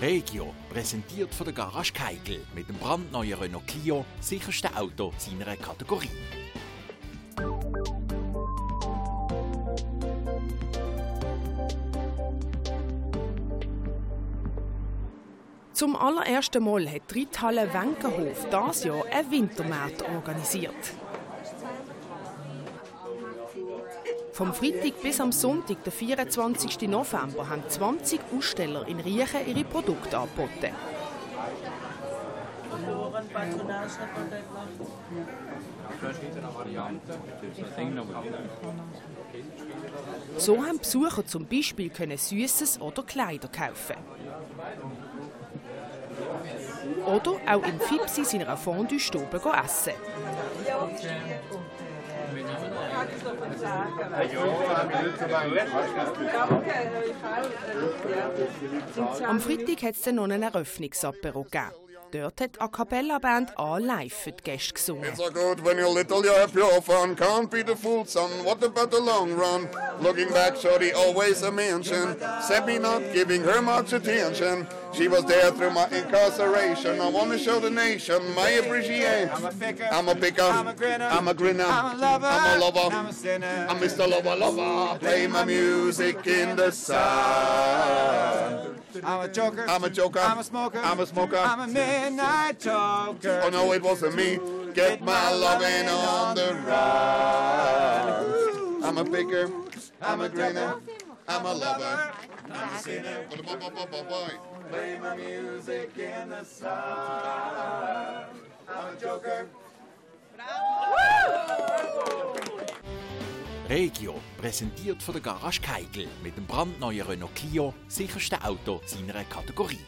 Regio, präsentiert von der Garage Keigel mit dem brandneuen Renault Clio, sicherste Auto seiner Kategorie. Zum allerersten Mal hat die Reithalle Wenkerhof dieses Jahr einen Wintermarkt organisiert. Vom Freitag bis am Sonntag, den 24. November, haben 20 Aussteller in Riechen ihre Produkte angeboten. So haben Besucher zum Beispiel Süßes oder Kleider kaufen. Oder auch im Fipsi seiner Fondue-Stube essen. Am Freitag hat es dann noch einen Eröffnungsapero gegeben. Dort hat A Cappella Band A live für die Gäste gesungen. It's so good when you're little, you have your fun. Can't be the fool, son. What about the long run? Looking back, shorty always a mention. Said me not giving her much attention. She was there through my incarceration. I want to show the nation my appreciation. I'm a picker. I'm a picker. I'm a grinner. I'm a grinner. I'm a lover. I'm a lover. I'm a sinner. I'm Mr. Lover Lover. Play my music in the sun. I'm a joker. I'm a joker. I'm a smoker. I'm a smoker. I'm a midnight joker. Oh no, it wasn't me. Get my loving on the run. I'm a picker. I'm a grinner. I'm a lover. I'm a sinner. Play my music in the sun. I'm a joker. Regio, präsentiert von der Garage Keigel mit dem brandneuen Renault Clio, sicherste Auto seiner Kategorie.